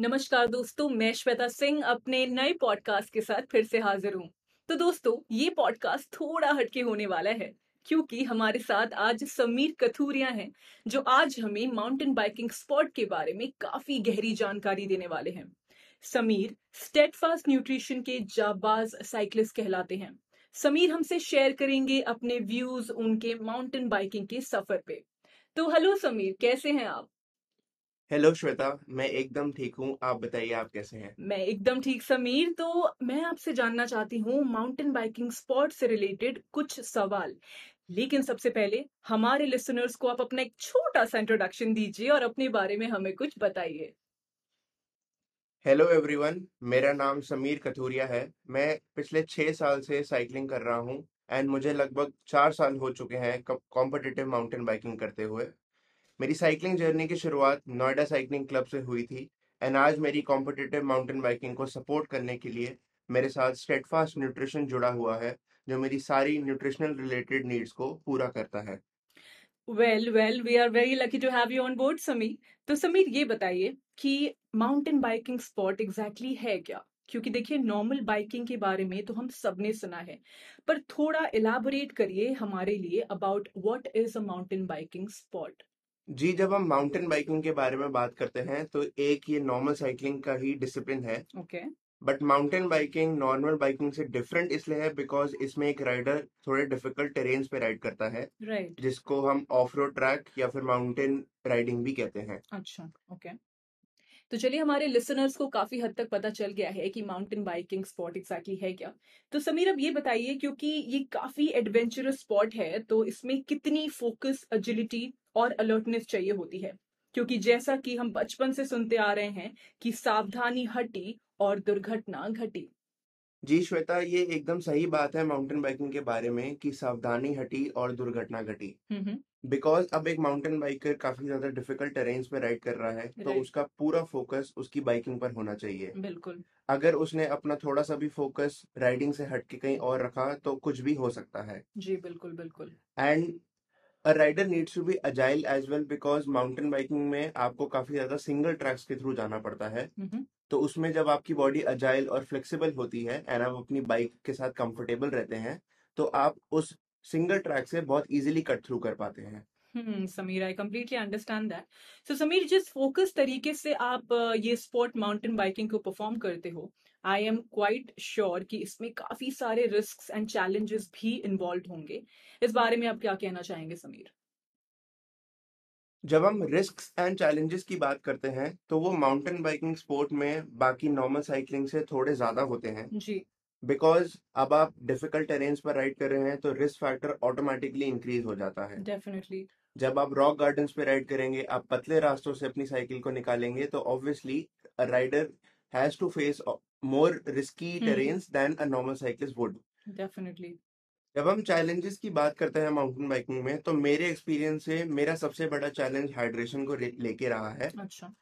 नमस्कार दोस्तों, मैं श्वेता सिंह अपने नए पॉडकास्ट के साथ फिर से हाजिर हूँ। तो दोस्तों, ये पॉडकास्ट थोड़ा हटके होने वाला है, क्योंकि हमारे साथ आज समीर कथूरिया हैं, जो आज हमें माउंटेन बाइकिंग स्पॉट के बारे में काफ़ी गहरी जानकारी देने वाले हैं। समीर स्टेटफास्ट न्यूट्रिशन के जाबाज साइकिलिस्ट कहलाते हैं। समीर हमसे शेयर करेंगे अपने व्यूज़ उनके माउंटेन बाइकिंग के सफ़र पे। तो हेलो समीर, कैसे हैं आप? हेलो श्वेता मैं एकदम ठीक हूँ। आप बताइए आप कैसे हैं? मैं एकदम ठीक समीर। तो मैं आपसे जानना चाहती हूँ माउंटेन बाइकिंग स्पॉट से रिलेटेड कुछ सवाल। लेकिन सबसे पहले हमारे लिसनर्स को आप अपना एक छोटा सा इंट्रोडक्शन दीजिए और अपने बारे में हमें कुछ बताइए। हेलो एवरीवन मेरा नाम समीर कथूरिया है। मैं पिछले छः साल से साइकिलिंग कर रहा हूँ एंड मुझे लगभग चार साल हो चुके हैं कॉम्पिटिटिव माउंटेन बाइकिंग करते हुए। मेरी साइकिलिंग जर्नी की शुरुआत नोएडा साइकिलिंग क्लब से हुई थी, एंड आज मेरी कॉम्पिटिटिव माउंटेन बाइकिंग को सपोर्ट करने के लिए मेरे साथ स्टेटफास्ट न्यूट्रिशन जुड़ा हुआ है, जो मेरी सारी न्यूट्रिशनल रिलेटेड नीड्स को पूरा करता है। Well well we are very lucky to have you on board Sameer तो समीर ये बताइए कि माउंटेन बाइकिंग स्पॉट एग्जैक्टली है क्या? क्योंकि देखिए नॉर्मल बाइकिंग के बारे में तो हम सबने सुना है, पर थोड़ा इलाबोरेट करिए हमारे लिए about what is a mountain biking spot जी जब हम माउंटेन बाइकिंग के बारे में बात करते हैं तो एक ये नॉर्मल साइकिलिंग का ही डिसिप्लिन है। Okay but mountain biking normal biking से डिफरेंट इसलिए है बिकॉज़ इसमें एक राइडर थोड़े डिफ़िकल्ट टेरेन्स पे राइड करता है राइट जिसको हम ऑफ़ रोड ट्रैक या फिर माउंटेन राइडिंग भी कहते हैं। अच्छा ओके तो चलिए हमारे लिसनर्स को काफ़ी हद तक पता चल गया है कि माउंटेन बाइकिंग स्पॉट एक्सैक्टली है क्या। तो समीर, अब ये बताइए, क्योंकि ये काफ़ी एडवेंचरस स्पॉट है तो इसमें कितनी फोकस एजिलिटी और अलर्टनेस चाहिए होती है? क्योंकि जैसा कि हम बचपन से सुनते आ रहे हैं कि सावधानी हटी और दुर्घटना घटी। जी श्वेता ये एकदम सही बात है माउंटेन बाइकिंग के बारे में कि सावधानी हटी और दुर्घटना घटी। बिकॉज़ अब एक माउंटेन बाइकर काफ़ी ज़्यादा डिफ़िकल्ट टेरेन्स पे राइड कर रहा है तो उसका पूरा फोकस उसकी बाइकिंग पर होना चाहिए। बिल्कुल। अगर उसने अपना थोड़ा सा भी फोकस राइडिंग से हट के कहीं और रखा तो कुछ भी हो सकता है। जी बिल्कुल बिल्कुल। And a rider needs to be agile as well because mountain biking में आपको काफ़ी ज़्यादा सिंगल ट्रैक्स के थ्रू जाना पड़ता है। तो उसमें जब आपकी बॉडी अजाइल और फ्लेक्सिबल होती है एंड आप अपनी बाइक के साथ कंफर्टेबल रहते हैं तो आप उस सिंगल ट्रैक से बहुत इजीली कट थ्रू कर पाते हैं। हम्म Sameer I completely understand that so Sameer, जिस फोकस तरीके से आप ये स्पोर्ट माउंटेन बाइकिंग को परफॉर्म करते हो आई एम क्वाइट श्योर कि इसमें काफ़ी सारे रिस्क एंड चैलेंजेस भी इन्वॉल्व होंगे। इस बारे में आप क्या कहना चाहेंगे, समीर? जब हम रिस्क एंड चैलेंजेस की बात करते हैं तो वो माउंटेन बाइकिंग स्पोर्ट में बाकी नॉर्मल साइकिलिंग से थोड़े ज़्यादा होते हैं। जी। बिकॉज़ अब आप डिफ़िकल्ट टेरेन्स पर राइड कर रहे हैं तो रिस्क फैक्टर ऑटोमेटिकली इंक्रीज हो जाता है। डेफिनेटली जब आप रॉक गार्डन पे राइड करेंगे आप पतले रास्तों से अपनी साइकिल को निकालेंगे तो obviously rider has to face more risky terrains than a normal cyclist would definitely जब हम चैलेंजेस की बात करते हैं माउंटेन बाइकिंग में तो मेरे एक्सपीरियंस से मेरा सबसे बड़ा चैलेंज हाइड्रेशन को लेके रहा है। अच्छा।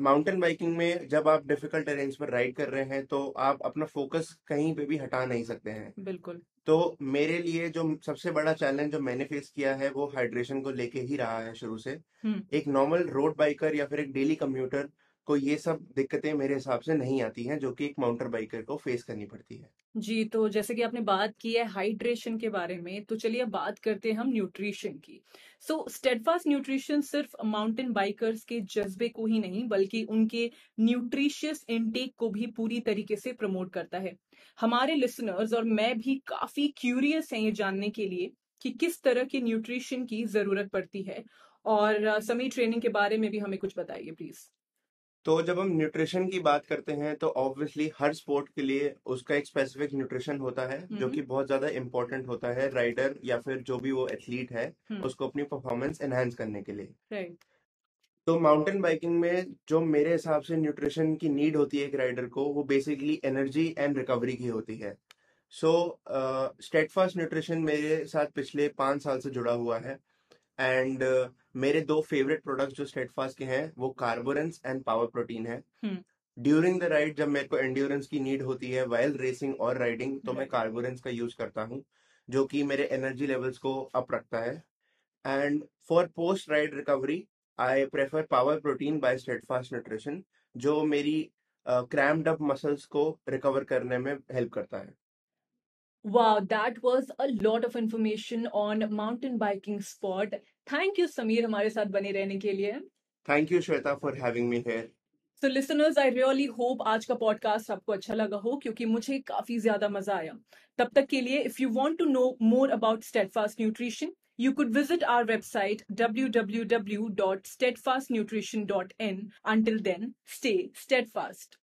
माउंटेन uh, बाइकिंग में जब आप डिफ़िकल्ट अरेंज पर राइड कर रहे हैं तो आप अपना फोकस कहीं पे भी हटा नहीं सकते हैं। बिल्कुल। तो मेरे लिए जो सबसे बड़ा चैलेंज जो मैंने फेस किया है वो हाइड्रेशन को लेके ही रहा है शुरू से। एक नॉर्मल रोड बाइकर या फिर एक डेली कम्यूटर को ये सब दिक्कतें मेरे हिसाब से नहीं आती हैं, जो कि एक माउंटेन बाइकर को फेस करनी पड़ती है। जी तो जैसे कि आपने बात की है हाइड्रेशन के बारे में तो चलिए बात करते हैं हम न्यूट्रिशन की। सो स्टेडफास्ट न्यूट्रिशन सिर्फ़ माउंटेन बाइकर्स के जज्बे को ही नहीं, बल्कि उनके न्यूट्रिशियस इनटेक को भी पूरी तरीके से प्रमोट करता है। हमारे लिसनर्स और मैं भी काफ़ी क्यूरियस हैं ये जानने के लिए कि किस तरह के न्यूट्रिशन की ज़रूरत पड़ती है। और समी ट्रेनिंग के बारे में भी हमें कुछ बताइए प्लीज़ तो जब हम न्यूट्रिशन की बात करते हैं तो ऑब्वियसली हर स्पोर्ट के लिए उसका एक स्पेसिफिक न्यूट्रिशन होता है जो कि बहुत ज़्यादा इंपॉर्टेंट होता है राइडर या फिर जो भी वो एथलीट है उसको अपनी परफॉर्मेंस एनहेंस करने के लिए। तो माउंटेन बाइकिंग में जो मेरे हिसाब से न्यूट्रिशन की नीड होती है एक राइडर को वो बेसिकली एनर्जी एंड रिकवरी की होती है। सो स्टेटफास्ट न्यूट्रिशन मेरे साथ पिछले पाँच साल से जुड़ा हुआ है। एंड uh, मेरे दो फेवरेट प्रोडक्ट्स जो स्टेटफास्ट के हैं वो कार्बोरेंस एंड पावर प्रोटीन है। ड्यूरिंग द राइड जब मेरे को एंड्योरेंस की नीड होती है वाइल रेसिंग और राइडिंग तो मैं कार्बोरेंस का यूज़ करता हूँ जो कि मेरे एनर्जी लेवल्स को अप रखता है। And for post ride recovery I prefer power protein by Steadfast nutrition जो मेरी क्रैम्ड अप मसल्स को रिकवर करने में हेल्प करता है। Wow, that was a lot of information on mountain biking sport. Thank you, Samir, हमारे साथ बने रहने के लिए. Thank you, Shweta, for having me here. So listeners, I really hope आज का podcast आपको अच्छा लगा हो क्योंकि मुझे काफ़ी ज़्यादा मज़ा आया. तब तक के लिए, if you want to know more about Steadfast Nutrition, you could visit our website www.steadfastnutrition.in. Until then, stay steadfast.